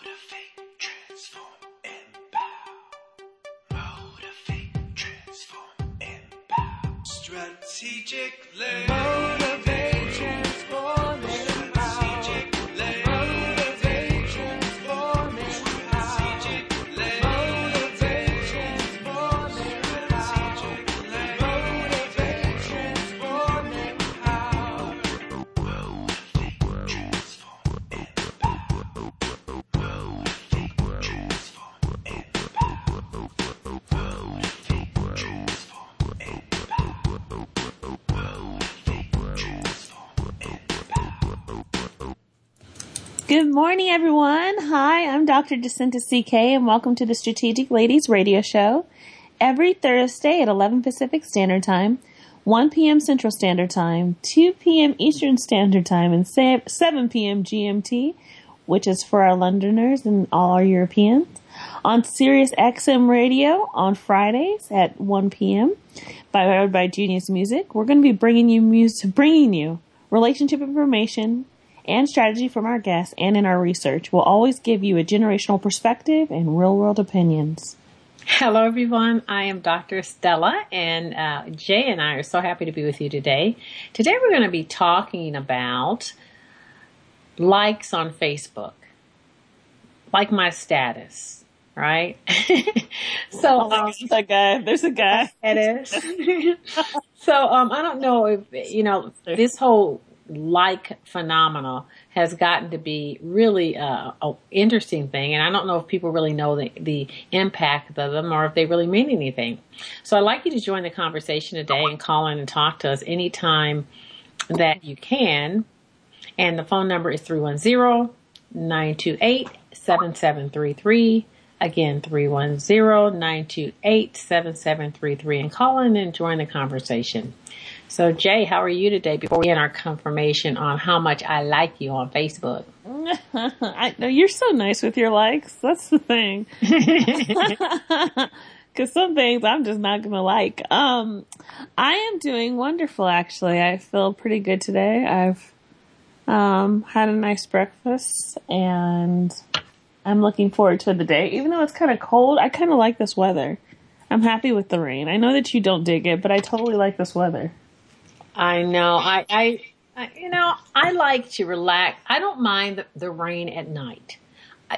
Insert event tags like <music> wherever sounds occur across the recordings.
Strategic. Motivate, Good morning, everyone. Hi, I'm Dr. Jacinta CK, and welcome to the Strategic Ladies Radio Show. Every Thursday at 11 Pacific Standard Time, 1 p.m. Central Standard Time, 2 p.m. Eastern Standard Time, and se- 7 p.m. GMT, which is for our Londoners and all our Europeans, on Sirius XM Radio on Fridays at 1 p.m. by by Genius Music. We're going to be bringing you music, bringing you relationship information and strategy from our guests and in our research. We'll always give you a generational perspective and real world opinions. Hello, everyone. I am Dr. Stella, and uh, Jay and I are so happy to be with you today. Today, we're going to be talking about likes on Facebook, like my status, right? <laughs> so, um, There's a guy. There's a guy. it is. <laughs> so, um, I don't know if you know this whole like phenomena has gotten to be really uh, a interesting thing, and I don't know if people really know the, the impact of them or if they really mean anything. So I'd like you to join the conversation today and call in and talk to us anytime that you can. And the phone number is 310 928 7733. Again, 310-928-7733 and call in and join the conversation. So Jay, how are you today before we get our confirmation on how much I like you on Facebook? <laughs> I know you're so nice with your likes. That's the thing. <laughs> <laughs> Cause some things I'm just not gonna like. Um, I am doing wonderful actually. I feel pretty good today. I've, um, had a nice breakfast and I'm looking forward to the day. Even though it's kind of cold, I kind of like this weather. I'm happy with the rain. I know that you don't dig it, but I totally like this weather. I know. I, I, I you know, I like to relax. I don't mind the, the rain at night.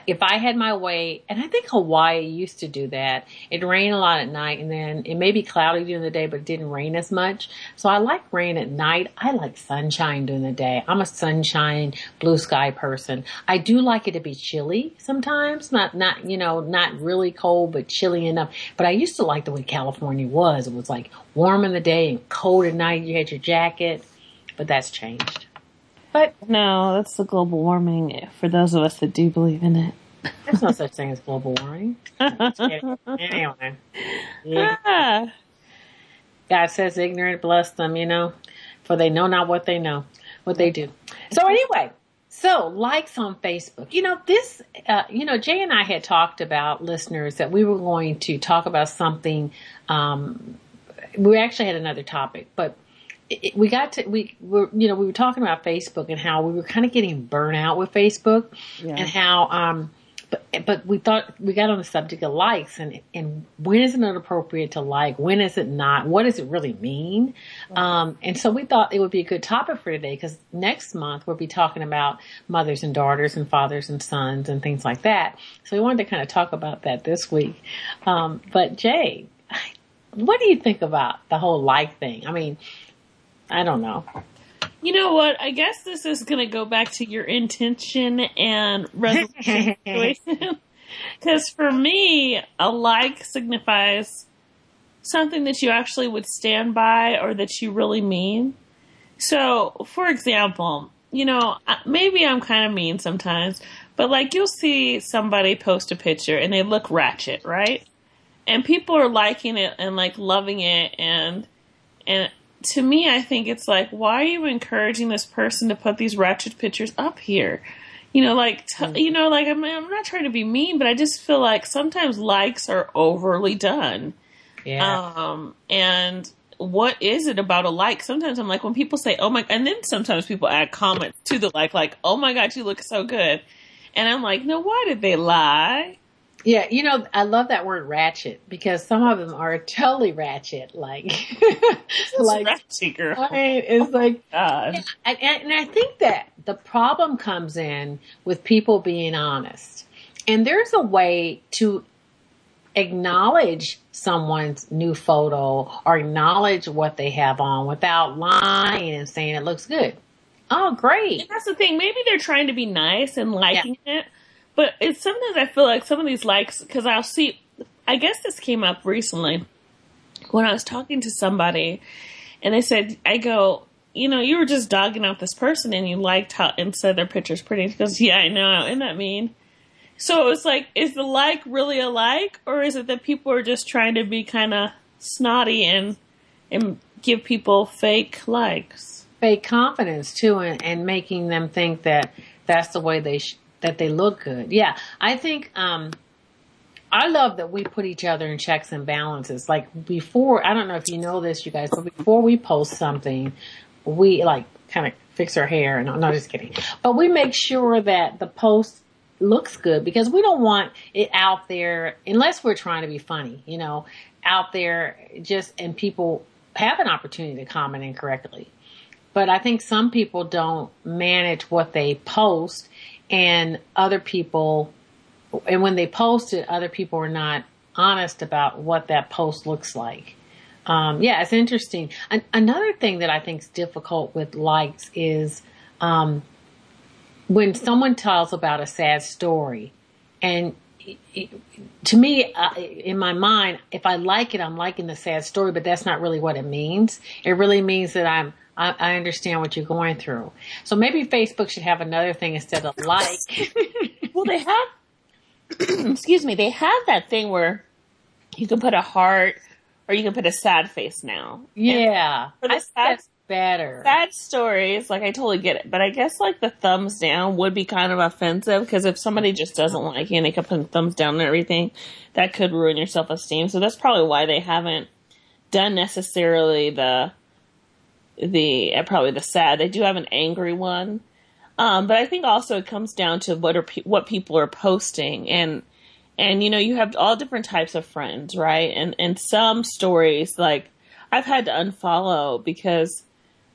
If I had my way, and I think Hawaii used to do that, it rained a lot at night and then it may be cloudy during the day, but it didn't rain as much. So I like rain at night. I like sunshine during the day. I'm a sunshine, blue sky person. I do like it to be chilly sometimes, not, not, you know, not really cold, but chilly enough. But I used to like the way California was. It was like warm in the day and cold at night. You had your jacket, but that's changed. But No, that's the global warming for those of us that do believe in it. there's no such thing as global warming. <laughs> Anyway. Yeah. Ah, God says ignorant, bless them, you know, for they know not what they know, what they do. So anyway, so likes on Facebook. You know, this, uh, you know, Jay and I had talked about listeners that we were going to talk about something, um, we actually had another topic, but it, we got to, we were, you know, we were talking about Facebook and how we were kind of getting burnt out with Facebook Yeah. and how, um, but, but we thought we got on the subject of likes and, and when is it appropriate to like? When is it not? What does it really mean? Um, and so we thought it would be a good topic for today because next month we'll be talking about mothers and daughters and fathers and sons and things like that. So we wanted to kind of talk about that this week. Um, but Jay, what do you think about the whole like thing? I mean, I don't know. You know what? I guess this is going to go back to your intention and resolution <laughs> situation. <laughs> Because for me, a like signifies something that you actually would stand by or that you really mean. So, for example, you know, maybe I'm kind of mean sometimes, but like you'll see somebody post a picture and they look ratchet, right? And people are liking it and like loving it and and to me I think it's like why are you encouraging this person to put these ratchet pictures up here? You know, like t- you know, like I'm, I'm not trying to be mean, but I just feel like sometimes likes are overly done. Yeah. Um, and what is it about a like? Sometimes I'm like, when people say, oh my, and then sometimes people add comments to the like, like, oh my God, you look so good. And I'm like, no, why did they lie? Yeah, you know, I love that word ratchet because some of them are totally ratchet. Like, <laughs> like, ratchet girl. right? It's oh like, God. Yeah, and, and I think that the problem comes in with people being honest. And there's a way to acknowledge someone's new photo or acknowledge what they have on without lying and saying it looks good. Oh, great. And that's the thing. Maybe they're trying to be nice and liking it, but it's sometimes I feel like some of these likes because I'll see. I guess this came up recently when I was talking to somebody, and they said, "I go, you know, you were just dogging out this person, and you liked how and said their picture's pretty." He goes, "Yeah, I know. Isn't that mean?" So it was like, is the like really a like, or is it that people are just trying to be kind of snotty and and give people fake likes? Fake confidence too, and, and making them think that that's the way they sh- that they look good. Yeah, I think um, I love that we put each other in checks and balances. Like before, I don't know if you know this, you guys, but before we post something, we like kind of fix our hair. And no, no, just kidding. But we make sure that the post looks good because we don't want it out there unless we're trying to be funny, you know, out there just and people have an opportunity to comment incorrectly. But I think some people don't manage what they post and other people and when they post it, other people are not honest about what that post looks like. Um, yeah, it's interesting. An- another thing that I think is difficult with likes is um, when someone tells about a sad story, and it- it- to me, uh, in my mind, if I like it, I'm liking the sad story, but that's not really what it means. It really means that I'm I, I understand what you're going through. So maybe Facebook should have another thing instead of like. <laughs> Well, they have. <clears throat> excuse me. They have that thing where you can put a heart or you can put a sad face now. yeah, For the I sad- that's better. Sad stories, like I totally get it, but I guess like the thumbs down would be kind of offensive because if somebody just doesn't like you and they can put thumbs down and everything, that could ruin your self esteem. So that's probably why they haven't done necessarily the the uh, probably the sad. They do have an angry one, um, but I think also it comes down to what are pe- what people are posting and and you know you have all different types of friends, right? And and some stories like I've had to unfollow because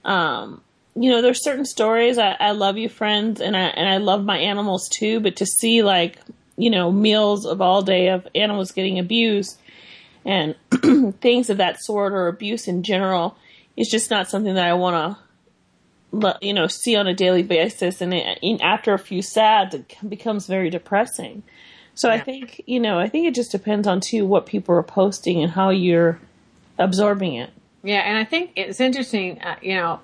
um, you know, there's certain stories. I, I love you, friends, and I and I love my animals too. But to see like you know meals of all day of animals getting abused and <clears throat> things of that sort or abuse in general is just not something that I want to you know see on a daily basis. And it, in, after a few sads, it becomes very depressing. So I think you know I think it just depends on too what people are posting and how you're absorbing it. Yeah, and I think it's interesting, uh, you know,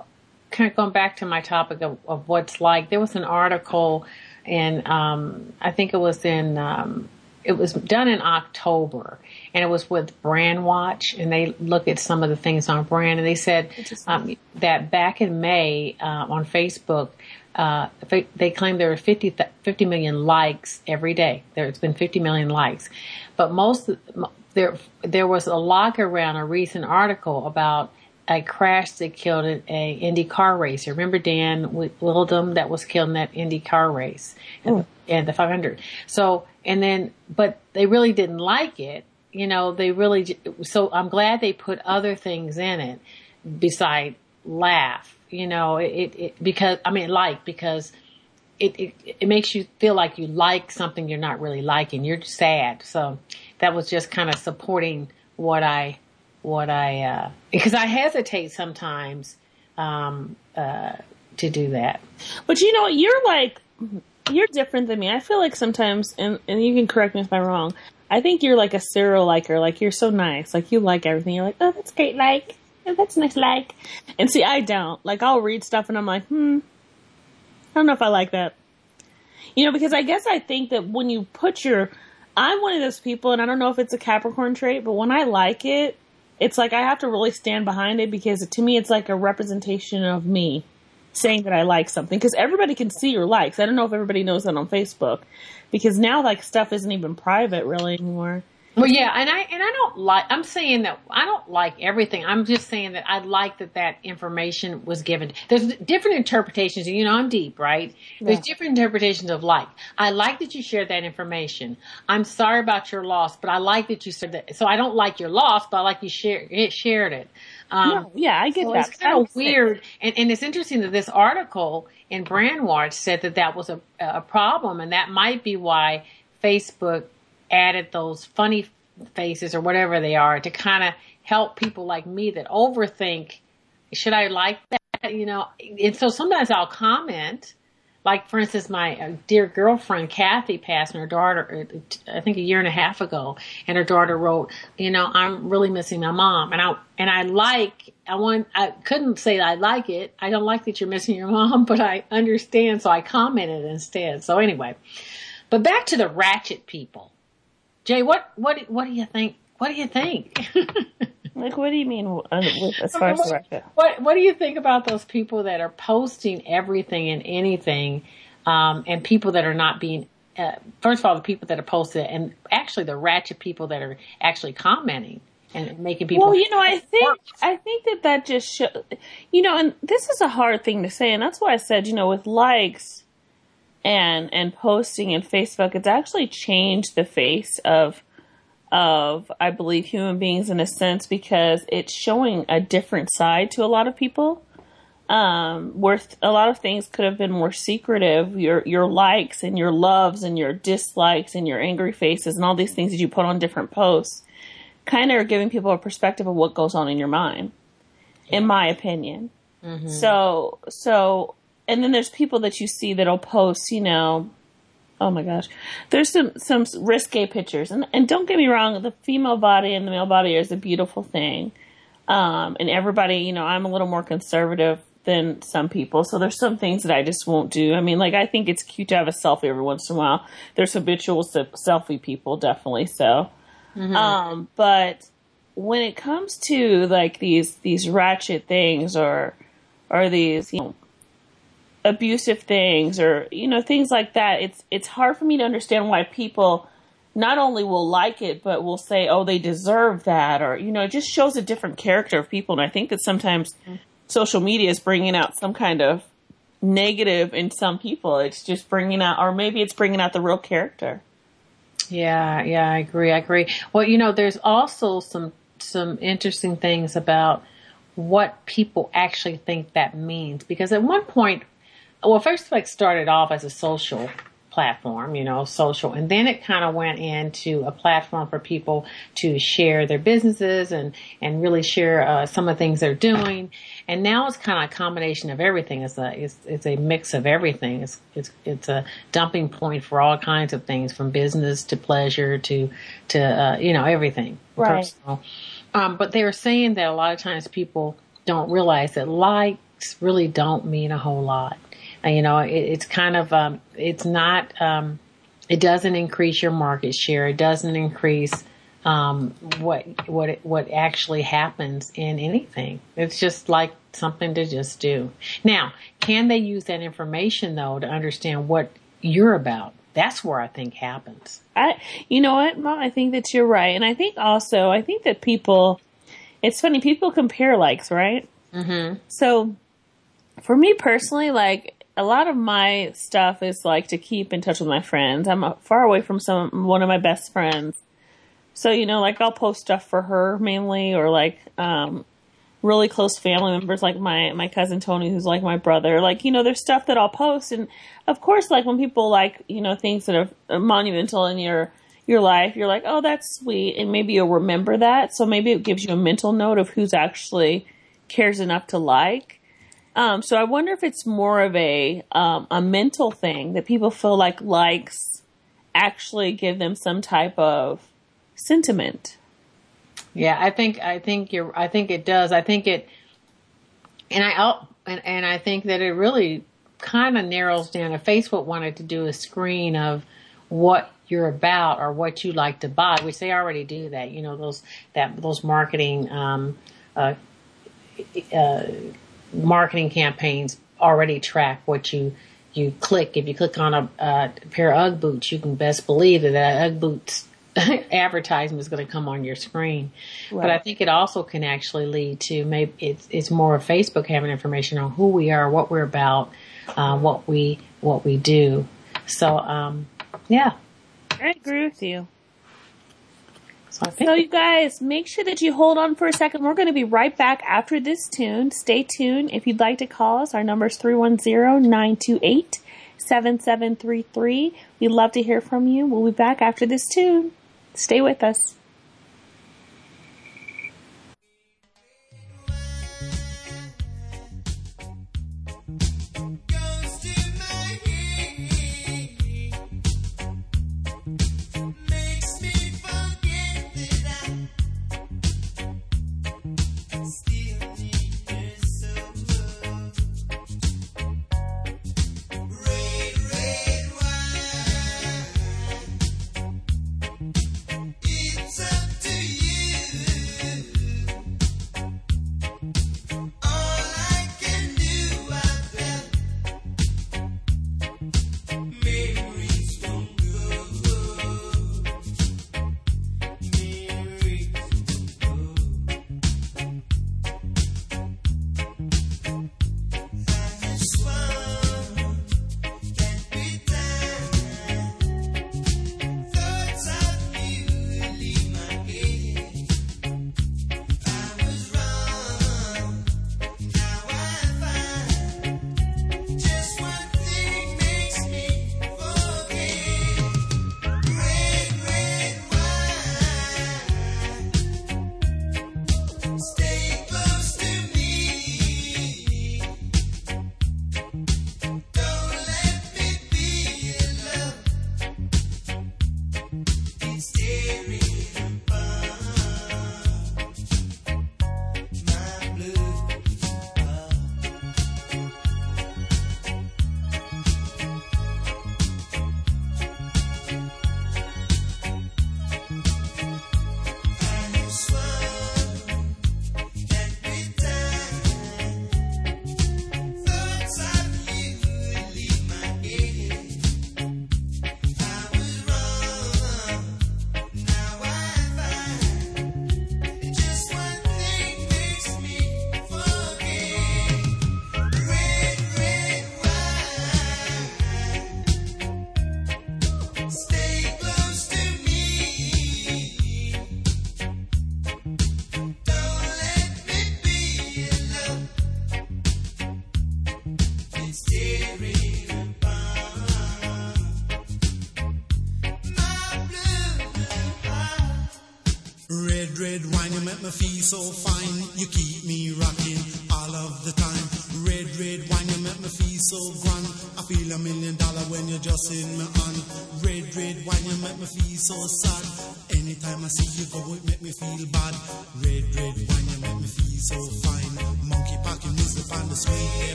kind of going back to my topic of, of what's like. There was an article, and um, I think it was in, um, it was done in October, and it was with Brandwatch, and they look at some of the things on brand, and they said um, that back in May uh, on Facebook, uh, they- they claimed there were 50, th- 50 million likes every day. There's been 50 million likes, but most there there was a lock around a recent article about a crash that killed a, a Indy car racer. Remember Dan Wi- Wheldon that was killed in that Indy car race and the, and the 500. So and then, but they really didn't like it. You know, they really. So I'm glad they put other things in it beside laugh. You know, it, it, because I mean like because it, it it makes you feel like you like something you're not really liking. You're sad. So that was just kind of supporting what I what I uh because I hesitate sometimes um uh to do that. But you know, you're like you're different than me. I feel like sometimes, and and you can correct me if I'm wrong. I think you're like a serial liker. Like you're so nice. Like you like everything. You're like, oh, that's great. Like, oh, that's nice. Like, and see, I don't. Like, I'll read stuff and I'm like, hmm, I don't know if I like that. You know, because I guess I think that when you put your, I'm one of those people, and I don't know if it's a Capricorn trait, but when I like it, it's like I have to really stand behind it because to me, it's like a representation of me saying that I like something because everybody can see your likes. I don't know if everybody knows that on Facebook because now like stuff isn't even private really anymore. Well, yeah, and I and I don't like. I'm saying that I don't like everything. I'm just saying that I like that that information was given. There's different interpretations. You know, I'm deep, right? There's Yeah. different interpretations of like. I like that you shared that information. I'm sorry about your loss, but I like that you said that. So I don't like your loss, but I like you share, it shared it. Um, no, yeah, I get so that. it's kind of weird, and, and it's interesting that this article in Brandwatch said that that was a, a problem, and that might be why Facebook added those funny faces or whatever they are to kind of help people like me that overthink. Should I like that? You know, and so sometimes I'll comment. Like for instance, my uh, dear girlfriend Kathy passed, and her daughter, uh, I think a year and a half ago, and her daughter wrote, "You know, I'm really missing my mom," and I and I like, I want, I couldn't say I like it. I don't like that you're missing your mom, <laughs> but I understand, so I commented instead. So anyway, but back to the ratchet people, Jay. What what what do you think? What do you think? <laughs> Like, what do you mean uh, with, as far as the? What What do you think about those people that are posting everything and anything, um, and people that are not being? Uh, first of all, the people that are posting, and actually the ratchet people that are actually commenting and making people. Well, you know, I think I think that that just show, you know, and this is a hard thing to say, and that's why I said, you know, with likes and and posting and Facebook, it's actually changed the face of of I believe human beings in a sense because it's showing a different side to a lot of people. Um, where th- a lot of things could have been more secretive, your your likes and your loves and your dislikes and your angry faces and all these things that you put on different posts kind of are giving people a perspective of what goes on in your mind, in my opinion. So, so, and then there's people that you see that'll post, you know, oh my gosh, there's some, some risque pictures. And, and don't get me wrong, the female body and the male body is a beautiful thing. Um, and everybody, you know, I'm a little more conservative than some people. So there's some things that I just won't do. I mean, like, I think it's cute to have a selfie every once in a while. There's habitual se- selfie people, definitely. So, um, but when it comes to like these these ratchet things or or these you know abusive things or you know things like that, it's it's hard for me to understand why people not only will like it but will say oh they deserve that or you know it just shows a different character of people and I think that sometimes social media is bringing out some kind of negative in some people. It's just bringing out or maybe it's bringing out the real character. Yeah, yeah, I agree. I agree. Well, you know, there's also some some interesting things about what people actually think that means because at one point, well, first like started off as a social platform, you know, social, and then it kind of went into a platform for people to share their businesses and and really share uh, some of the things they're doing. And now it's kind of a combination of everything. It's a it's, it's a mix of everything. It's it's it's a dumping point for all kinds of things, from business to pleasure to to uh, you know everything Right. personal. Um, but they were saying that a lot of times people don't realize that likes really don't mean a whole lot. And, you know, it, it's kind of, um, it's not, um, it doesn't increase your market share. It doesn't increase, um, what, what, it, what actually happens in anything. It's just like something to just do. Now, can they use that information though to understand what you're about? That's where I think happens. I, you know what, Mom? I think that you're right, and I think also, I think that people, it's funny, people compare likes, right? Mm-hmm. So, for me personally, like a lot of my stuff is like to keep in touch with my friends. I'm uh, far away from some one of my best friends, so you know, like I'll post stuff for her mainly, or like um, really close family members, like my my cousin Tony, who's like my brother. Like you know, there's stuff that I'll post, and of course, like when people like you know things that are monumental in your your life, you're like, oh, that's sweet, and maybe you'll remember that. So maybe it gives you a mental note of who's actually cares enough to like. Um, so I wonder if it's more of a um, a mental thing that people feel like likes actually give them some type of sentiment. Yeah, I think I think you're. I think it does. I think it, and I and, and I think that it really kind of narrows down. If Facebook wanted to do a screen of what you're about or what you like to buy, which they already do that. You know those that those marketing um, uh, uh, marketing campaigns already track what you you click. If you click on a, a pair of UGG boots, you can best believe that that UGG boots <laughs> advertisement is going to come on your screen. Right. But I think it also can actually lead to maybe it's it's more of Facebook having information on who we are, what we're about, uh, what we what we do. So um, yeah, I agree with you. So, you guys, make sure that you hold on for a second. We're going to be right back after this tune. Stay tuned. If you'd like to call us, our number is 310 928 7733. We'd love to hear from you. We'll be back after this tune. Stay with us.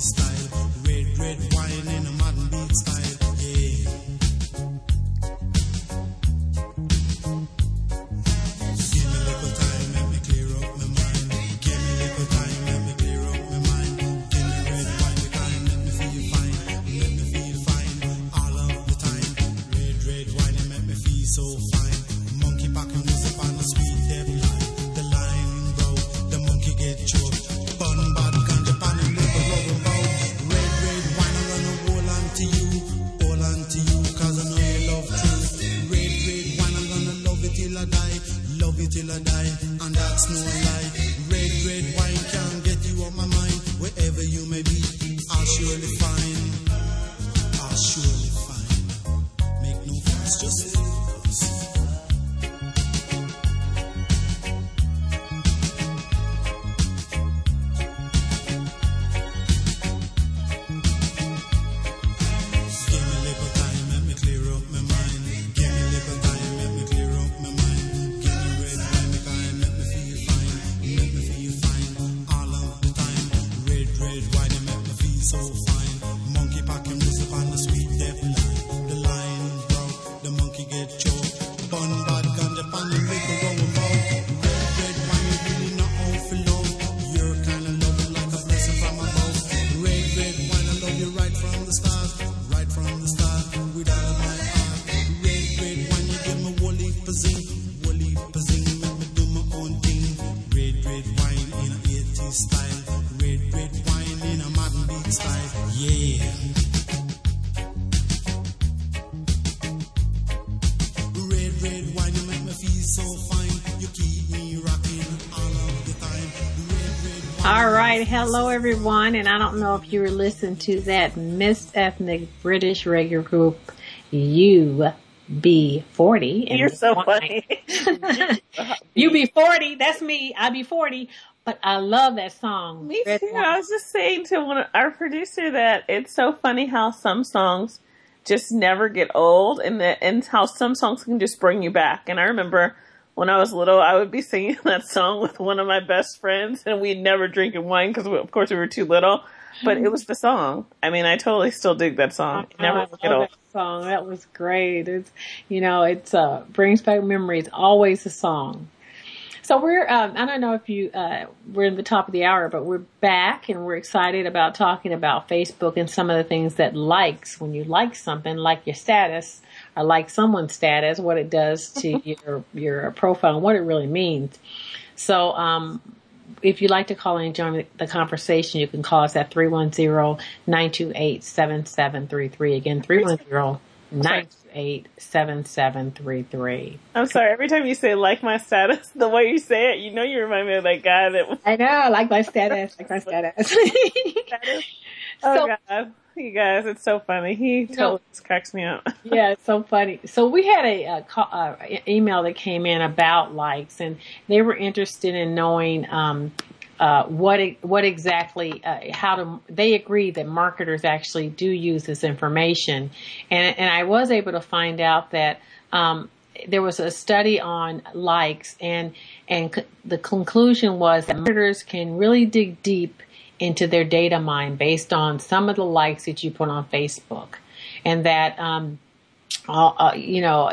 style. red wine in a 80s style. Red, red wine in a modern beat style. Yeah. Red, red wine, you make me feel so fine. You keep me rocking all of the time. Red, red all right, hello everyone, and I don't know if you were listening to that Miss Ethnic British Reggae Group UB40. You're so funny. <laughs> one- funny. UB40. That's me. I be 40. But I love that song. Me Red too. Wine. I was just saying to one of our producer that it's so funny how some songs just never get old, and that and how some songs can just bring you back. And I remember when I was little, I would be singing <laughs> that song with one of my best friends, and we'd never drinking wine because, of course, we were too little. But it was the song. I mean, I totally still dig that song. It never I love that song. That was great. It's you know, it's uh brings back memories. Always a song. So we're um, I don't know if you uh, we're in the top of the hour, but we're back and we're excited about talking about Facebook and some of the things that likes when you like something, like your status or like someone's status, what it does to <laughs> your your profile and what it really means. So um, if you'd like to call in and join the conversation, you can call us at 310-928-7733. Again, 310-928-7733. I'm sorry. Every time you say like my status, <laughs> the way you say it, you know you remind me of that guy that I know, like my status, like my status. <laughs> status. <laughs> Oh So- God, you guys, it's so funny. He totally just cracks me up. <laughs> yeah, it's so funny. So we had a, a call, e- email that came in about likes, and they were interested in knowing um, uh, what what exactly uh, how to. They agreed that marketers actually do use this information, and and I was able to find out that. Um, there was a study on likes and and c- the conclusion was that marketers can really dig deep into their data mine based on some of the likes that you put on Facebook. And that um uh, you know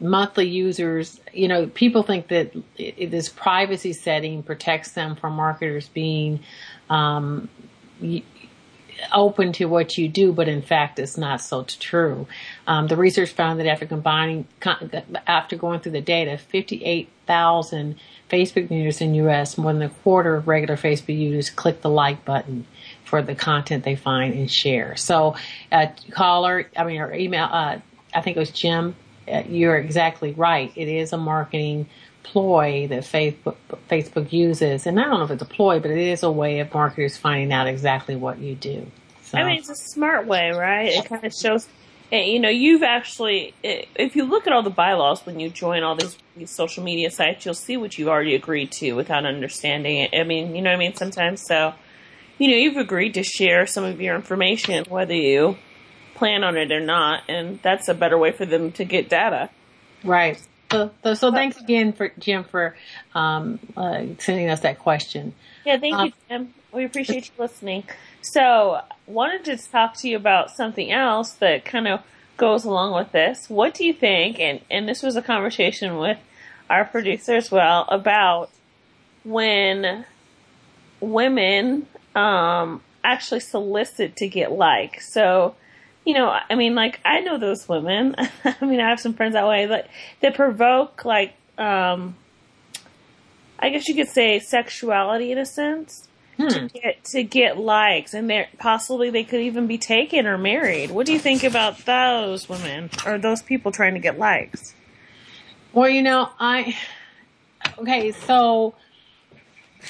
monthly users you know people think that this privacy setting protects them from marketers being um open to what you do, but in fact, it's not so true. Um, the research found that after combining, after going through the data, 58,000 Facebook users in U.S., more than a quarter of regular Facebook users click the like button for the content they find and share. So, uh, caller, I mean, or email, uh, I think it was Jim, uh, you're exactly right. It is a marketing ploy that Facebook Facebook uses, and I don't know if it's a ploy, but it is a way of marketers finding out exactly what you do. So, I mean, it's a smart way, right? It kind of shows, you know, you've actually, if you look at all the bylaws when you join all these, these social media sites, you'll see what you've already agreed to without understanding it. I mean, you know what I mean? Sometimes, so, you know, you've agreed to share some of your information, whether you plan on it or not, and that's a better way for them to get data. right. So, so, so thanks again for Jim for um, uh, sending us that question. Yeah, thank Um, you, Jim. We appreciate you listening. So, wanted to talk to you about something else that kind of goes along with this. What do you think? And and this was a conversation with our producer as well about when women um, actually solicit to get likes. So, you know, I mean, like I know those women. <laughs> I mean, I have some friends that way, like that provoke like. um I guess you could say sexuality in a sense Hmm. to get to get likes, and they possibly they could even be taken or married. What do you think about those women or those people trying to get likes? Well, you know, I okay, so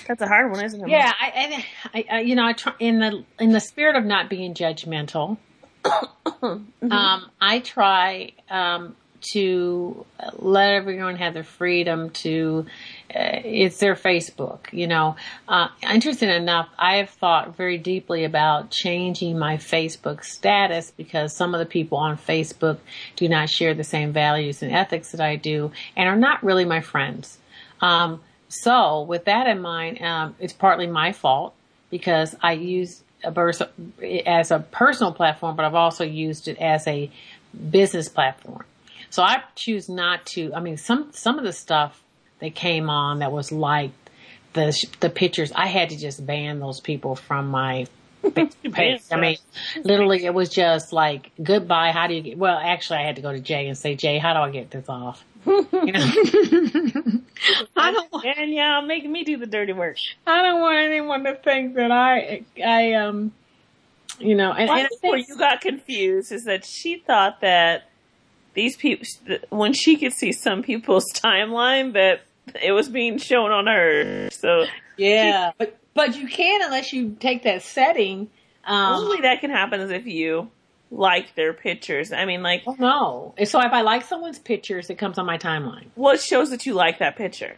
That's a hard one, isn't it? yeah, I, I, I, I you know, I try in the in the spirit of not being judgmental. Um, I try um, to let everyone have the freedom to. Uh, it's their Facebook, you know. Uh, interesting enough, I have thought very deeply about changing my Facebook status because some of the people on Facebook do not share the same values and ethics that I do, and are not really my friends. Um, so, with that in mind, um, it's partly my fault because I use a as a personal platform, but I've also used it as a business platform. So I choose not to. I mean, some some of the stuff that came on that was like the the pictures. I had to just ban those people from my. I mean, literally, it was just like goodbye. How do you get? Well, actually, I had to go to Jay and say, Jay, how do I get this off? <laughs> You know, I don't. want- and yeah, making me do the dirty work. I don't want anyone to think that I, I, um, you know, and, and Where you got confused is that she thought that these people, when she could see some people's <laughs> timeline, that it was being shown on her. So yeah, but but you can unless you take that setting. Um, Only that can happen is if you like their pictures. I mean, like, oh no. And so if I like someone's pictures, it comes on my timeline. Well, it shows that you like that picture,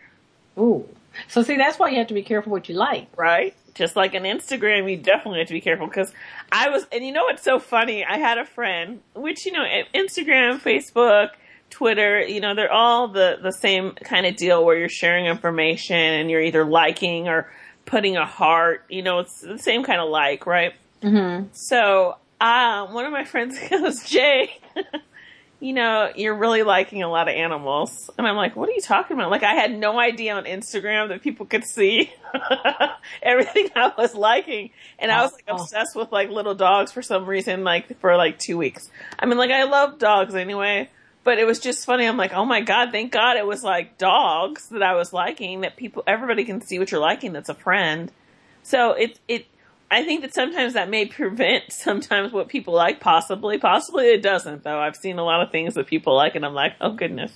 Ooh. So see, that's why you have to be careful what you like. right? Just like an Instagram, you definitely have to be careful because I was, and you know what's so funny? I had a friend, which, you know, Instagram, Facebook, Twitter, you know, they're all the, the same kind of deal where you're sharing information and you're either liking or putting a heart, you know, it's the same kind of like, right? Mm-hmm. So, uh, one of my friends <laughs> goes, Jay, <laughs> you know, you're really liking a lot of animals. And I'm like, what are you talking about? Like, I had no idea on Instagram that people could see <laughs> everything I was liking. And I was like Oh. obsessed with like little dogs for some reason, like for like two weeks. I mean, like, I love dogs anyway. But it was just funny. I'm like, oh my god, thank God it was like dogs that I was liking that people, everybody can see what you're liking. That's a friend. So it it I think that sometimes that may prevent <laughs> sometimes what people like. Possibly, possibly it doesn't though. I've seen a lot of things that people like, and I'm like, oh goodness.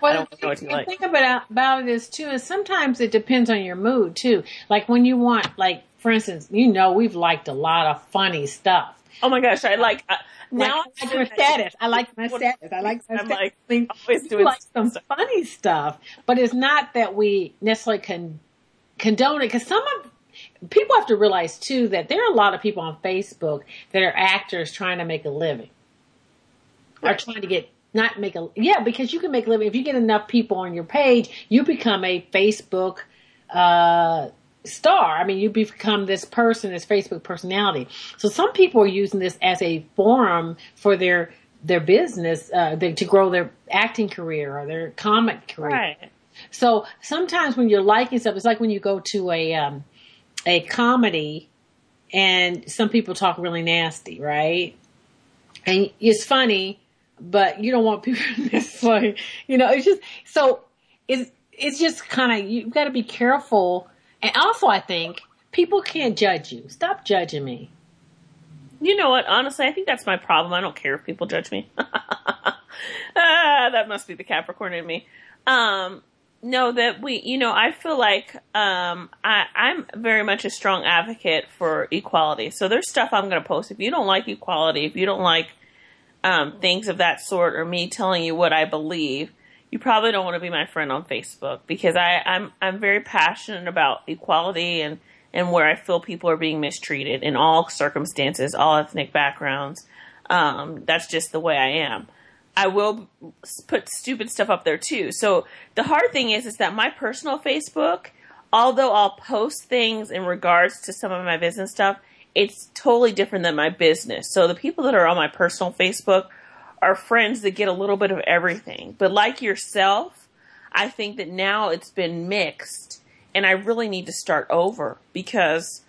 Well, I don't know what you like. the thing about about it is too is sometimes it depends on your mood too. Like when you want, like for instance, you know, we've liked a lot of funny stuff. Oh my gosh, I like uh, now. like, I like your status. I like my status. I like my I'm status. like I always doing like some stuff. funny stuff, but it's not that we necessarily can condone it because some of people have to realize too that there are a lot of people on Facebook that are actors trying to make a living, are Right. trying to get not make a yeah because you can make a living if you get enough people on your page, you become a Facebook. Uh, star. I mean, you become this person, this Facebook personality. So some people are using this as a forum for their their business uh, they, to grow their acting career or their comic career. right. So sometimes when you're liking stuff, it's like when you go to a um, a comedy and some people talk really nasty, right? And it's funny, but you don't want people <laughs> to necessarily, you know, it's just so it's it's just kind of you've got to be careful. And also, I think people can't judge you. Stop judging me. You know what? Honestly, I think that's my problem. I don't care if people judge me. <laughs> ah, that must be the Capricorn in me. Um, no, that we, you know, I feel like um, I, I'm very much a strong advocate for equality. So there's stuff I'm going to post. If you don't like equality, if you don't like um, things of that sort, or me telling you what I believe, you probably don't want to be my friend on Facebook because I, I'm I'm very passionate about equality and and where I feel people are being mistreated in all circumstances, all ethnic backgrounds. Um, that's just the way I am. I will put stupid stuff up there too. So the hard thing is, is that my personal Facebook, although I'll post things in regards to some of my business stuff, it's totally different than my business. So the people that are on my personal Facebook are friends that get a little bit of everything. But like yourself, I think that now it's been mixed and I really need to start over because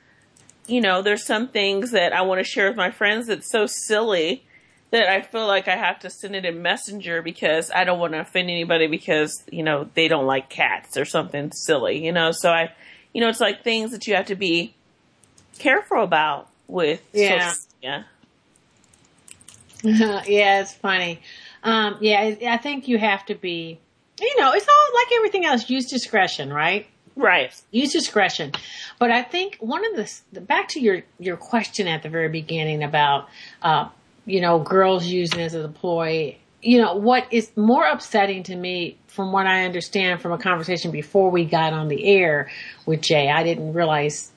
you know, there's some things that I want to share with my friends that's so silly that I feel like I have to send it in Messenger because I don't want to offend anybody because, you know, they don't like cats or something silly, you know. So I you know, it's like things that you have to be careful about with Yeah. social media. <laughs> yeah, it's funny. Um, yeah, I think you have to be, you know, it's all like everything else. Use discretion, right? Right. use discretion. But I think one of the back to your your question at the very beginning about uh, you know girls using as a ploy. You know what is more upsetting to me, from what I understand from a conversation before we got on the air with Jay, I didn't realize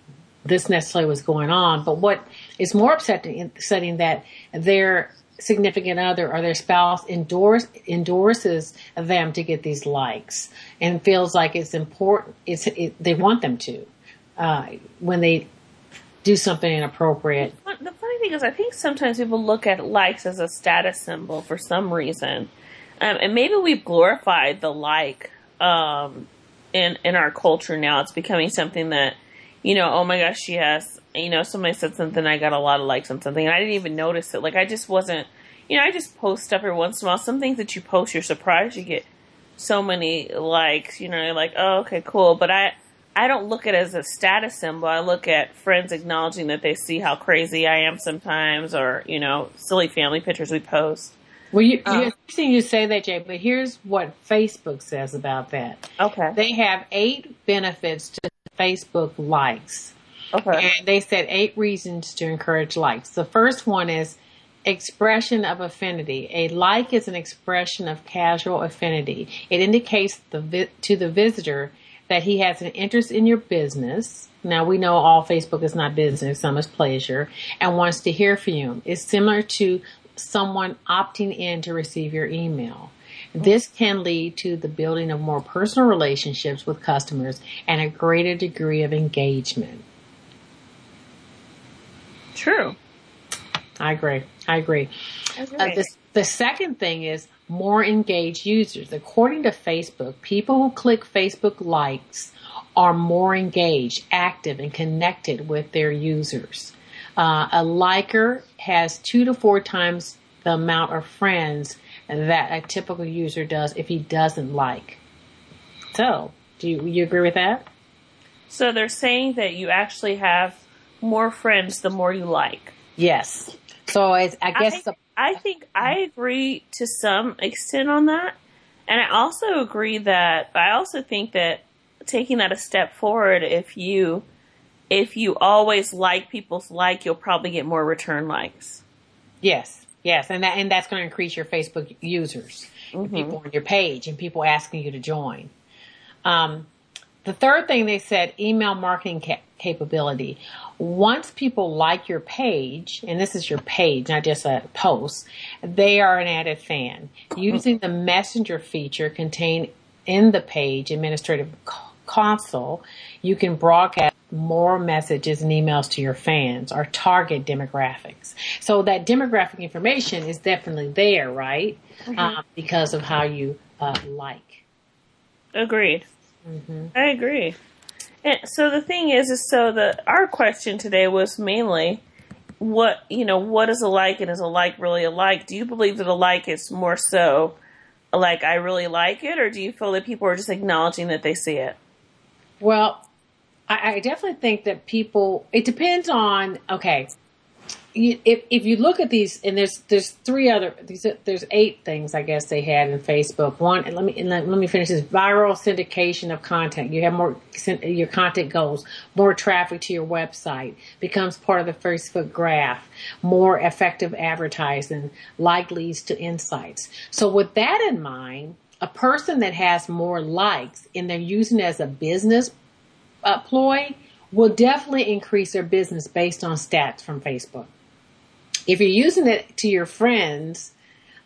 this necessarily was going on. But what is more upsetting, upsetting that their significant other or their spouse endorse endorses them to get these likes and feels like it's important. It's it, they want them to uh, when they do something inappropriate. The funny thing is, I think sometimes people look at likes as a status symbol for some reason, um, and maybe we've glorified the like um, in in our culture now. It's becoming something that you know. Oh my gosh, she has. You know, somebody said something. I got a lot of likes on something, and I didn't even notice it. Like I just wasn't. You know, I just post stuff every once in a while. Some things that you post, you're surprised you get so many likes. You know, you're like, oh, okay, cool. But I, I don't look at it as a status symbol. I look at friends acknowledging that they see how crazy I am sometimes, or you know, silly family pictures we post. Well, you, Uh. you interesting you say that, Jay. But here's what Facebook says about that. Okay. They have eight benefits to Facebook likes. Okay. And they said eight reasons to encourage likes. The first one is expression of affinity. A like is an expression of casual affinity. It indicates the vi- to the visitor that he has an interest in your business. Now we know all Facebook is not business, some is pleasure, and wants to hear from you. It's similar to someone opting in to receive your email. This can lead to the building of more personal relationships with customers and a greater degree of engagement. True. I agree. I agree. Uh, the, the second thing is more engaged users. According to Facebook, people who click Facebook likes are more engaged, active, and connected with their users. Uh, a liker has two to four times the amount of friends that a typical user does if he doesn't like. So, do you, you agree with that? So they're saying that you actually have more friends the more you like. Yes. So it's, I guess I, the, I think I agree to some extent on that. And I also agree that I also think that taking that a step forward, if you if you always like people's like, you'll probably get more return likes. Yes, yes, and that and that's going to increase your Facebook users, and people on your page, and people asking you to join. Um, the third thing they said, email marketing ca- capability. Once people like your page, and this is your page, not just a post, they are an added fan. Using the messenger feature contained in the page administrative console, you can broadcast more messages and emails to your fans or target demographics. So that demographic information is definitely there, right? Um, because of how you uh, like. Agreed. Mm-hmm. I agree. And so the thing is, is so the our question today was mainly what you know what is a like and is a like really a like? Do you believe that a like is more so like I really like it, or do you feel that people are just acknowledging that they see it? Well, I, I definitely think that people. It depends on. Okay, you, if if you look at these, and there's there's three other. These, there's eight things I guess they had in Facebook. One, and let me and let, let me finish this. Viral syndication of content. You have more. Your content goes more traffic to your website. Becomes part of the Facebook graph. More effective advertising. Like leads to insights. So with that in mind. A person that has more likes and they're using it as a business uh, ploy will definitely increase their business based on stats from Facebook. If you're using it to your friends,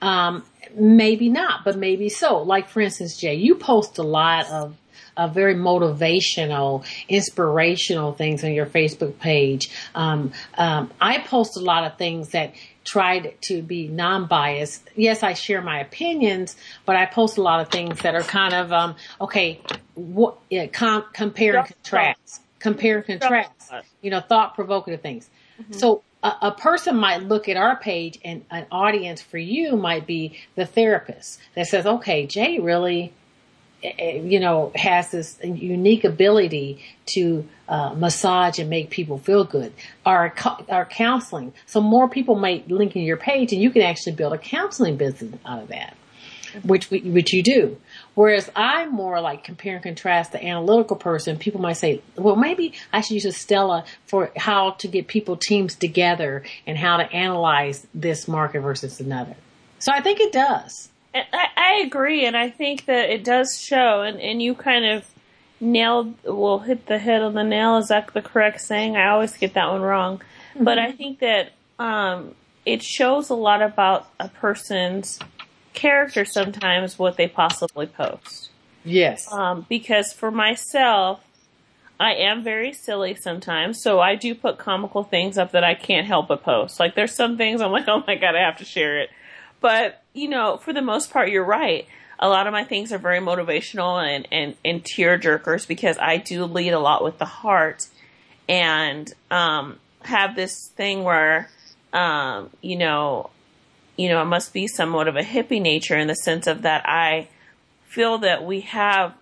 um, maybe not, but maybe so. Like for instance, Jay, you post a lot of of very motivational, inspirational things on your Facebook page. Um, um, I post a lot of things that tried to be non-biased. Yes, I share my opinions, but I post a lot of things that are kind of um, okay. What yeah, com- compare and contrast, compare and contrast. You know, thought provocative things. So a, a person might look at our page, and an audience for you might be the therapist that says, "Okay, Jay really." eh, you know, has this unique ability to uh, massage and make people feel good. Our our counseling, so more people might link in your page, and you can actually build a counseling business out of that, which we, which you do. Whereas I'm more like compare and contrast the analytical person. People might say, well, maybe I should use a Stella for how to get people teams together and how to analyze this market versus another. So I think it does. I, I agree, and I think that it does show, and, and you kind of nailed, will hit the head on the nail. Is that the correct saying? I always get that one wrong. But I think that um, it shows a lot about a person's character sometimes what they possibly post. Yes. Um, because for myself, I am very silly sometimes, so I do put comical things up that I can't help but post. Like there's some things I'm <laughs> like, oh my god, I have to share it. But you know, for the most part, you're right. A lot of my things are very motivational and and and tear jerkers because I do lead a lot with the heart, and um, have this thing where, um, you know, you know, it must be somewhat of a hippie nature in the sense of that I feel that we have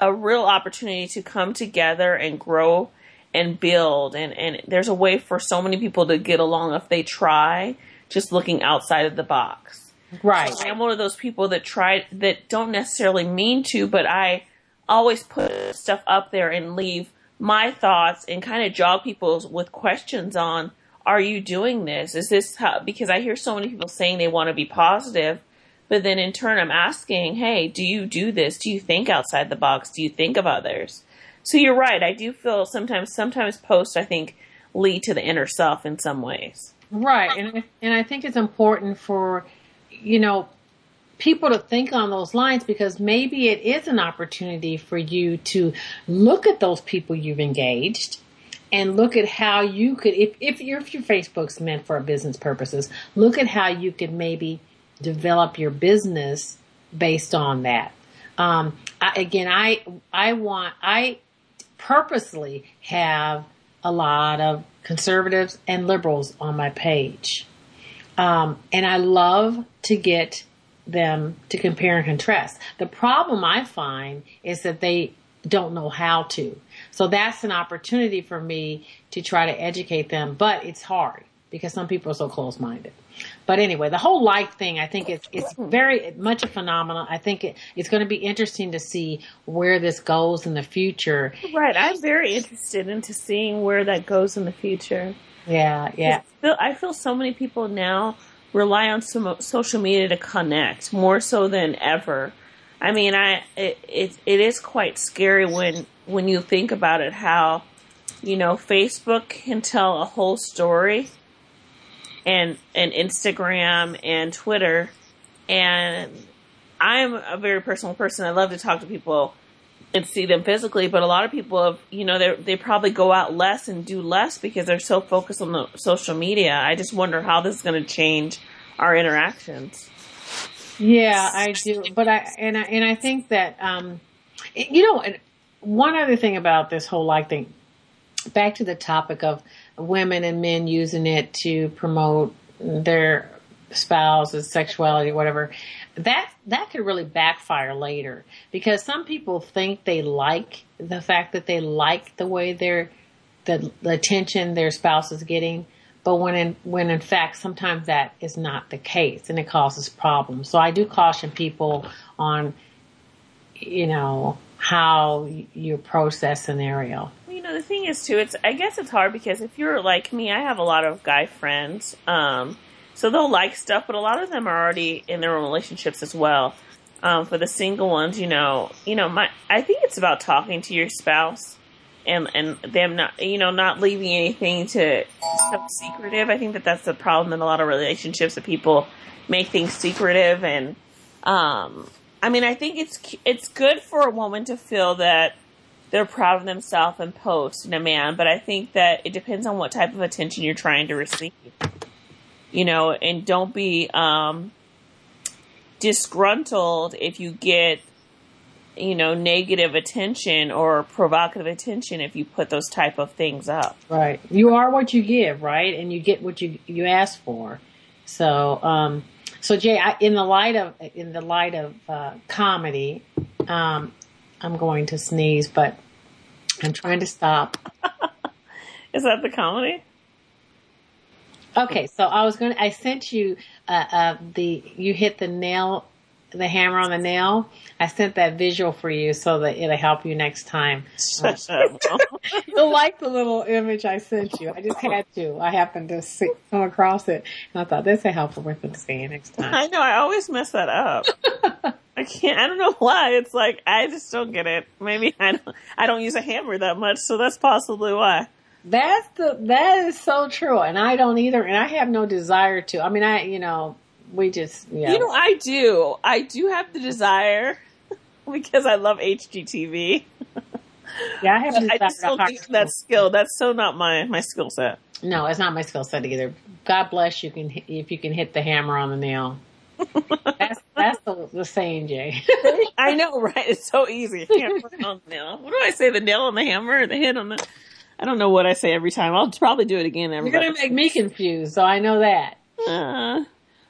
a real opportunity to come together and grow and build and, and there's a way for so many people to get along if they try just looking outside of the box. Right. I'm one of those people that try that don't necessarily mean to, but I always put stuff up there and leave my thoughts and kind of jog people with questions on are you doing this? Is this how, because I hear so many people saying they want to be positive, but then in turn I'm asking, hey, do you do this? Do you think outside the box? Do you think of others? So you're right. I do feel sometimes, sometimes posts, I think, lead to the inner self in some ways. Right. And, and I think it's important for, you know, people to think on those lines because maybe it is an opportunity for you to look at those people you've engaged and look at how you could, if, if, your, if your Facebook's meant for business purposes, look at how you could maybe develop your business based on that. Um, I, again, I, I want, I purposely have a lot of conservatives and liberals on my page. Um, and I love to get them to compare and contrast. The problem I find is that they don't know how to. So that's an opportunity for me to try to educate them, but it's hard because some people are so close minded. But anyway, the whole life thing, I think it's, it's mm-hmm. very much a phenomenon. I think it, it's going to be interesting to see where this goes in the future. Right. I'm very interested into seeing where that goes in the future. Yeah, yeah. I feel, I feel so many people now rely on some social media to connect more so than ever. I mean, I it, it it is quite scary when when you think about it how you know Facebook can tell a whole story and and Instagram and Twitter and I'm a very personal person. I love to talk to people and see them physically, but a lot of people have, you know, they they probably go out less and do less because they're so focused on the social media. I just wonder how this is going to change our interactions. Yeah, I do, but I and I and I think that um, you know, one other thing about this whole like thing. Back to the topic of women and men using it to promote their spouse's sexuality, whatever. That that could really backfire later because some people think they like the fact that they like the way their the, the attention their spouse is getting, but when in when in fact sometimes that is not the case and it causes problems. So I do caution people on you know how you approach that scenario. You know, the thing is too, it's I guess it's hard because if you're like me, I have a lot of guy friends. Um, so they'll like stuff, but a lot of them are already in their own relationships as well. Um, for the single ones, you know, you know, my I think it's about talking to your spouse and and them not, you know, not leaving anything to so secretive. I think that that's the problem in a lot of relationships that people make things secretive and um I mean, I think it's it's good for a woman to feel that they're proud of themselves and post in a man, but I think that it depends on what type of attention you're trying to receive you know, and don't be um, disgruntled if you get, you know, negative attention or provocative attention if you put those type of things up. Right. You are what you give, right? And you get what you you ask for. So, um, so Jay, I, in the light of in the light of uh, comedy, um, I'm going to sneeze, but I'm trying to stop. <laughs> Is that the comedy? Okay, so I was going to, I sent you, uh, uh, the, you hit the nail, the hammer on the nail. I sent that visual for you so that it'll help you next time. <laughs> You'll like the little image I sent you. I just had to. I happened to see, come across it and I thought this will help with the see next time. I know, I always mess that up. <laughs> I can't, I don't know why. It's like, I just don't get it. Maybe I don't, I don't use a hammer that much, so that's possibly why. That's the that is so true, and I don't either, and I have no desire to. I mean, I you know we just yeah. You know, I do. I do have the desire <laughs> because I love HGTV. <laughs> Yeah, I have. I just don't think that skill. That's so not my my skill set. No, it's not my skill set either. God bless you can if you can hit the hammer on the nail. <laughs> that's that's the, the saying, Jay. I know, right? It's so easy. Hammer on the nail. What do I say? The nail on the hammer, or the hit on the. I don't know what I say every time. I'll probably do it again. Every time. You're gonna make me confused, so I know that. Uh,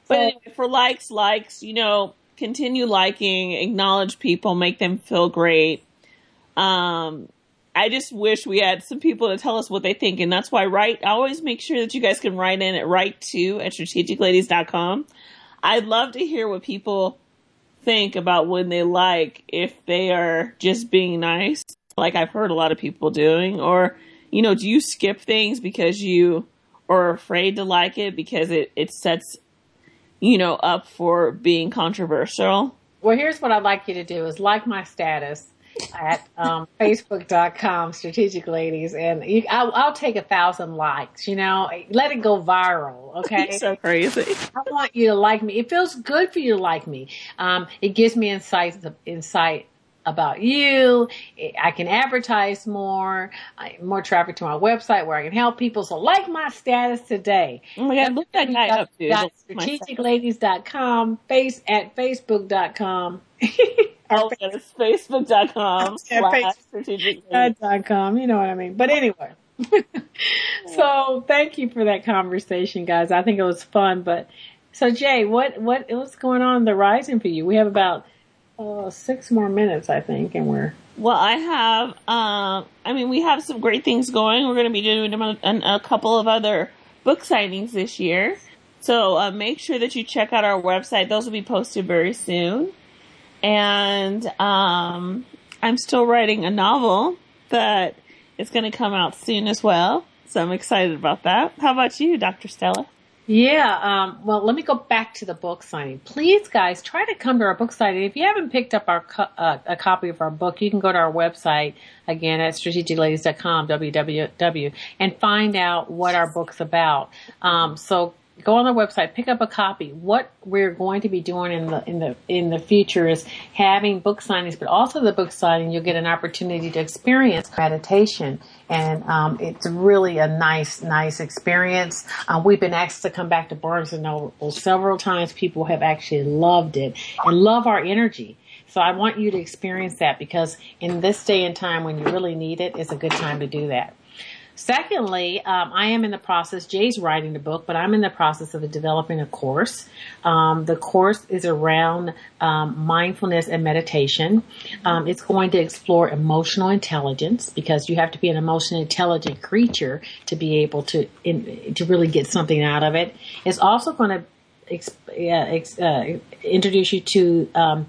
but so, anyway, for likes, likes, you know, continue liking, acknowledge people, make them feel great. Um, I just wish we had some people to tell us what they think, and that's why write. I always make sure that you guys can write in at write to at strategicladies.com. I'd love to hear what people think about when they like if they are just being nice like I've heard a lot of people doing? Or, you know, do you skip things because you are afraid to like it because it, it sets, you know, up for being controversial? Well, here's what I'd like you to do is like my status at um, <laughs> facebook.com strategic ladies and you, I'll, I'll take a thousand likes you know let it go viral okay You're so crazy. I want you to like me. It feels good for you to like me. Um, it gives me insights, insight about you. I can advertise more, I- more traffic to my website where I can help people. So like my status today. Oh my god, look that guy up, dude. Dot Look strategicladies.com, face at facebook.com. <laughs> Oh, <laughs> yeah, it's facebook.com Yeah, slash face- strategic. Uh, dot com. You know what I mean. But anyway. <laughs> so thank you for that conversation, guys. I think it was fun. But so Jay, what what what's going on in the rising for you? We have about uh, six more minutes, I think, and we're Well, I have, um, I mean, we have some great things going. We're going to be doing a, a couple of other book signings this year. So uh, make sure that you check out our website. Those will be posted very soon. And um, I'm still writing a novel that is going to come out soon as well. So I'm excited about that. How about you, Dr. Stella? Yeah, um, well, let me go back to the book signing. Please, guys, try to come to our book signing. If you haven't picked up our co- uh, a copy of our book, you can go to our website again at strategicladies.com, www, and find out what our book's about. Um, so go on the website, pick up a copy. What we're going to be doing in the in the in the future is having book signings, but also the book signing, you'll get an opportunity to experience meditation, and um, it's really a nice nice experience. Uh, we've been asked to come back to Barnes and Noble several times. People have actually loved it and love our energy. So I want you to experience that because in this day and time when you really need it, it's a good time to do that. Secondly, um, I am in the process. Jay's writing the book, but I'm in the process of developing a course. Um, the course is around um, mindfulness and meditation. Um, it's going to explore emotional intelligence because you have to be an emotionally intelligent creature to be able to in, to really get something out of it. It's also going to ex- uh, introduce you to um,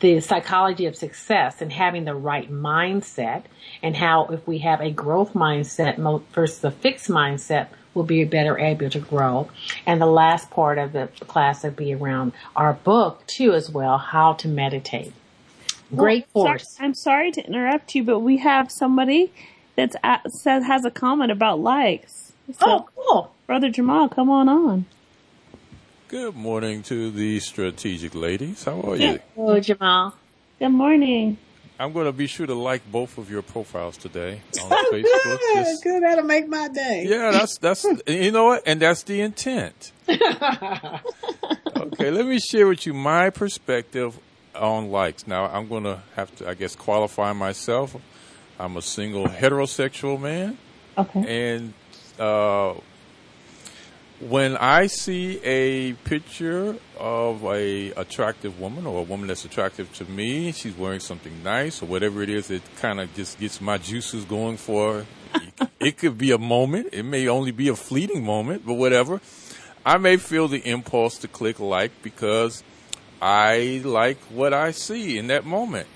the psychology of success and having the right mindset and how if we have a growth mindset versus a fixed mindset, we'll be better able to grow. And the last part of the class will be around our book too as well, how to meditate. Great Well, course. I'm sorry to interrupt you, but we have somebody that's at, says has a comment about likes. So, Oh, cool. Brother Jamal, come on on. Good morning to the strategic ladies. How are you? Oh, Jamal. Good morning. I'm going to be sure to like both of your profiles today on <laughs> Facebook. Just- Good. That'll make my day. yeah, that's that's you know what, and that's the intent. <laughs> okay, let me share with you my perspective on likes. Now, I'm going to have to, I guess, qualify myself. I'm a single heterosexual man. Okay. And uh, when I see a picture of a attractive woman or a woman that's attractive to me, she's wearing something nice or whatever it is, it kind of just gets my juices going for. it could be a moment. It may only be a fleeting moment, but whatever. I may feel the impulse to click like because I like what I see in that moment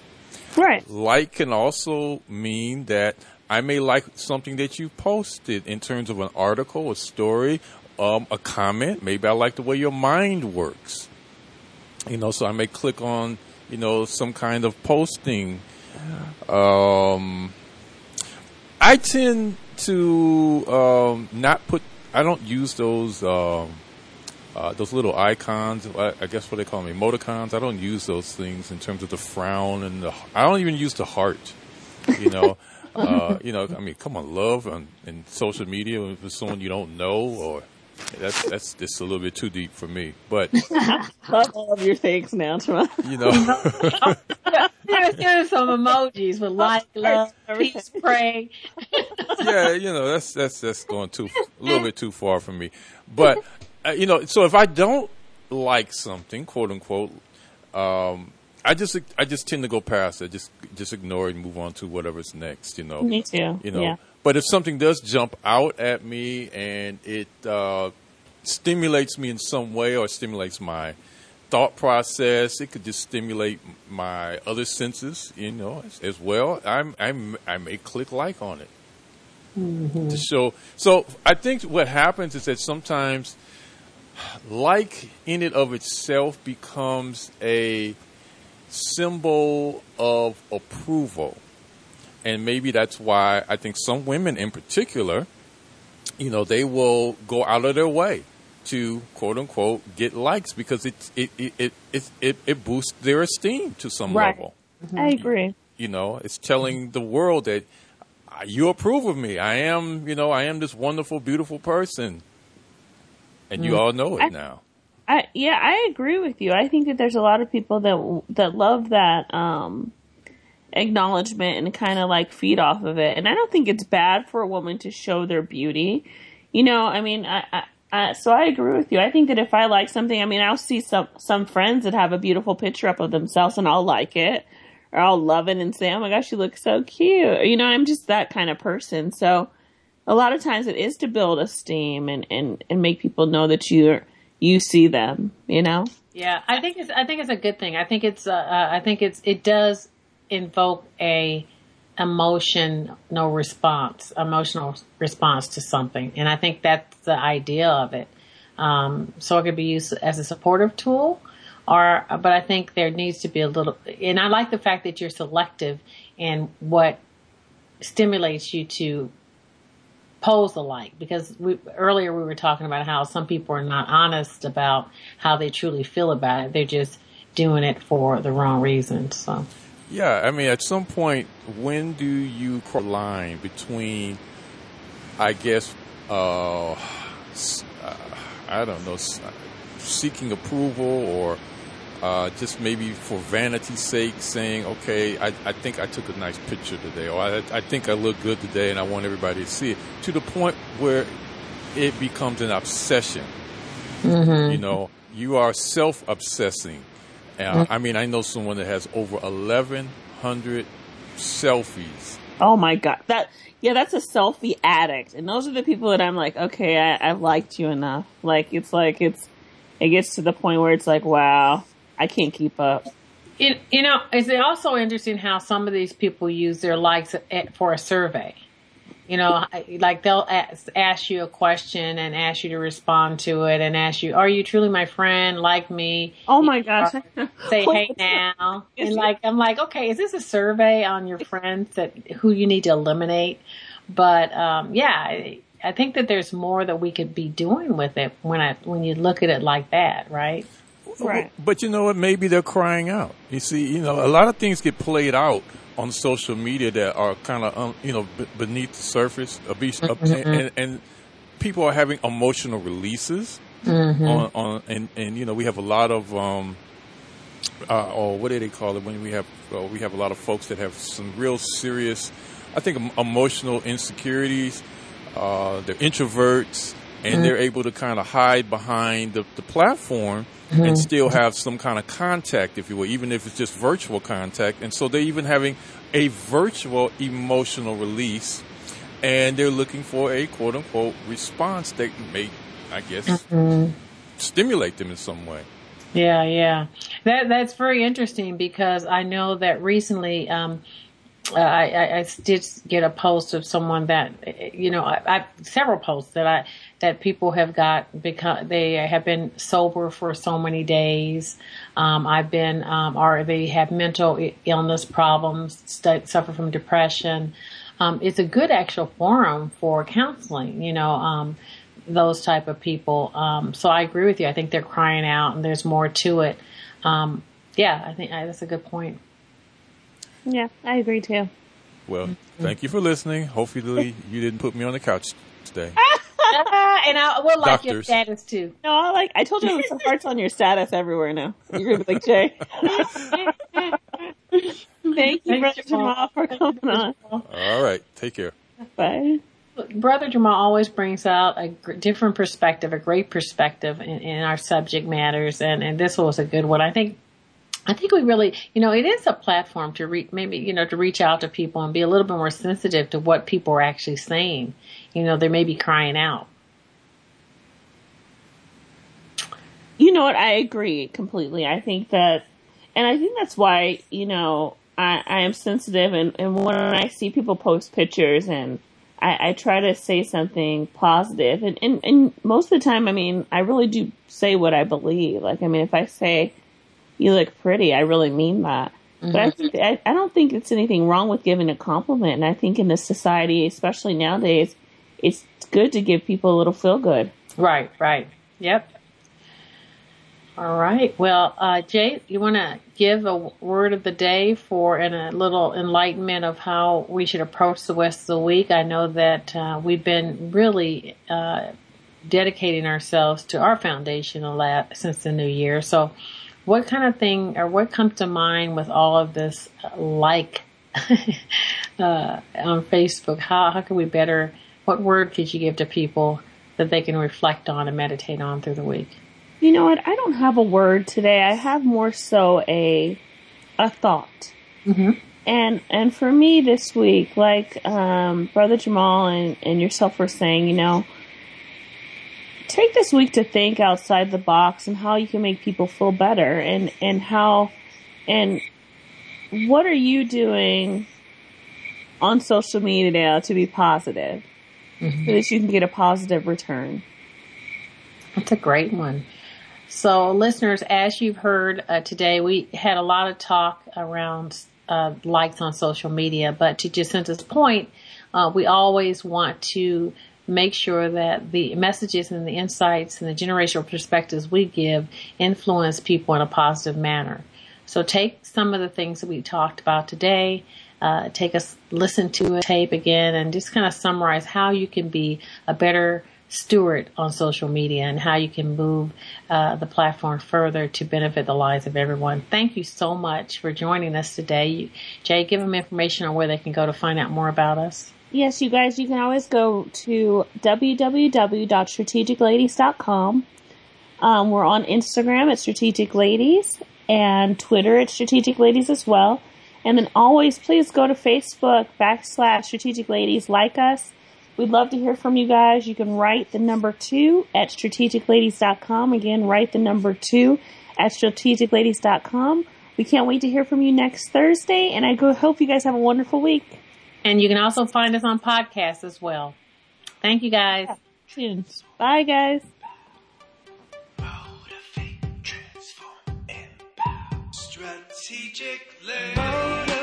Right. like can also mean that I may like something that you posted in terms of an article, a story, um, a comment. Maybe I like the way your mind works. You know, so I may click on, you know, some kind of posting. Um, I tend to um, not put. I don't use those. Um, uh, those little icons, I, I guess what they call them, emoticons. I don't use those things in terms of the frown and the. I don't even use the heart. You know, <laughs> uh, you know. I mean, come on, love on in social media with someone you don't know, or that's that's just a little bit too deep for me. But <laughs> Love all of your things now, Jamal. you know, <laughs> Here's, here's some emojis with like, <laughs> love, peace, pray. yeah, you know, that's that's that's going too a little bit too far for me. But uh, you know, so if I don't like something, quote unquote, um, I just I just tend to go past it, just just ignore it and move on to whatever's next. You know, Me too. you know. Yeah. But if something does jump out at me and it uh, stimulates me in some way or stimulates my thought process. It could just stimulate my other senses, you know, as, as well. I'm, I'm, I may click like on it to show. So I think what happens is that sometimes like in it of itself becomes a symbol of approval. And maybe that's why I think some women in particular, you know, they will go out of their way to quote unquote get likes because it it it it it, it, boosts their esteem to some Right. level. I agree. You know, it's telling the world that uh, you approve of me. I am, you know, I am this wonderful, beautiful person. And you all know it I- now. I yeah, I agree with you. I think that there's a lot of people that that love that um acknowledgement and kind of like feed off of it. And I don't think it's bad for a woman to show their beauty. You know, I mean, I, I, I so I agree with you. I think that if I like something, I mean, I'll see some some friends that have a beautiful picture up of themselves and I'll like it or I'll love it and say, "Oh my gosh, you look so cute." You know, I'm just that kind of person. So a lot of times it is to build esteem and and and make people know that you're you see them. You know. Yeah, I think it's I think it's a good thing. I think it's uh, uh, I think it's it does invoke a emotion no response, emotional response to something, and I think that's the idea of it. Um, so it could be used as a supportive tool, or but I think there needs to be a little. And I like the fact that you're selective in what stimulates you to pose alike because we, earlier we were talking about how some people are not honest about how they truly feel about it. They're just doing it for the wrong reasons. So Yeah, I mean, at some point, when do you cross the line between, I guess, uh, uh, I don't know, seeking approval or uh, just maybe for vanity's sake saying, okay, I, I think I took a nice picture today, or I, I think I look good today and I want everybody to see it, to the point where it becomes an obsession. You know, you are self obsessing. Uh, I mean, I know someone that has over 1,100 selfies. Oh my god, that yeah, that's a selfie addict, and those are the people that I'm like, okay, I, I've liked you enough. Like it's like it's it gets to the point where it's like, wow, I can't keep up. it, you know, is it also interesting how some of these people use their likes at- for a survey? You know, like they'll ask, ask you a question and ask you to respond to it, and ask you, "Are you truly my friend? Like me?" Oh my gosh, <laughs> say hey now and like i'm like okay is this a survey on your friends that who you need to eliminate but um yeah I, I think that there's more that we could be doing with it when i when you look at it like that right Right. But you know what? Maybe they're crying out. You see, you know, a lot of things get played out on social media that are kind of, um, you know, b- beneath the surface. Uh, and, and, people are having emotional releases on, on and, and, you know, we have a lot of, um, uh, or what do they call it when we have, uh, we have a lot of folks that have some real serious, I think, emotional insecurities. Uh, they're introverts and they're able to kind of hide behind the, the platform and still have some kind of contact, if you will, even if it's just virtual contact. And so they're even having a virtual emotional release and they're looking for a quote unquote response that may, I guess, stimulate them in some way. Yeah, yeah. That that's very interesting because I know that recently um I, I, I did get a post of someone that you know I, I several posts that I that people have got because they have been sober for so many days. Um, I've been um, or they have mental illness problems, stu- suffer from depression. Um, it's a good actual forum for counseling. You know. Um, those type of people. Um, so I agree with you. I think they're crying out, and there's more to it. Um, yeah, I think uh, that's a good point. Yeah, I agree too. Well, thank you for listening. Hopefully, you didn't put me on the couch today. <laughs> <laughs> and I will like your status too. No, I like I told you some hearts on your status everywhere now. You're gonna be like Jay. <laughs> Thank you, Thanks, Brother Jamal, for coming on. All right, take care. Bye. Brother Jamal always brings out a gr- different perspective, a great perspective in, in our subject matters, and, and this was a good one. I think, I think we really, you know, it is a platform to reach, maybe, you know, to reach out to people and be a little bit more sensitive to what people are actually saying. You know, they may be crying out. You know what? I agree completely. I think that, and I think that's why, you know, I, I am sensitive and, and when I see people post pictures and I, I try to say something positive and, and, and most of the time, I mean, I really do say what I believe. Like, I mean, if I say you look pretty, I really mean that. But I mm-hmm. think I, I don't think it's anything wrong with giving a compliment. And I think in this society, especially nowadays, it's good to give people a little feel good. Right, right. Yep. All right. Well, uh, Jay, you want to give a word of the day for and a little enlightenment of how we should approach the rest of the week? I know that uh, we've been really uh, dedicating ourselves to our foundation a lot since the new year. So, what kind of thing or what comes to mind with all of this uh, like <laughs> uh, on Facebook? How how can we better? What word could you give to people that they can reflect on and meditate on through the week? You know what? I don't have a word today. I have more so a a thought. Mm-hmm. And and for me this week, like um, Brother Jamal and, and yourself were saying, you know, take this week to think outside the box and how you can make people feel better and and how and what are you doing on social media now to be positive so that you can get a positive return. That's a great one. So, listeners, as you've heard uh, today, we had a lot of talk around uh, likes on social media, but to Jacinta's point, uh, we always want to make sure that the messages and the insights and the generational perspectives we give influence people in a positive manner. So, take some of the things that we talked about today. Uh, take us listen to a tape again and just kind of summarize how you can be a better steward on social media and how you can move uh, the platform further to benefit the lives of everyone. Thank you so much for joining us today. Jay, give them information on where they can go to find out more about us. Yes, you guys, you can always go to www.strategicladies.com. Um, we're on Instagram at Strategic Ladies and Twitter at Strategic Ladies as well. And then always please go to Facebook backslash Strategic Ladies, like us. We'd love to hear from you guys. You can write the number two at strategicladies.com. Again, write the number two at strategicladies.com. We can't wait to hear from you next Thursday, and I go- hope you guys have a wonderful week. And you can also find us on podcasts as well. Thank you guys. Bye, guys. Strategic, motivate.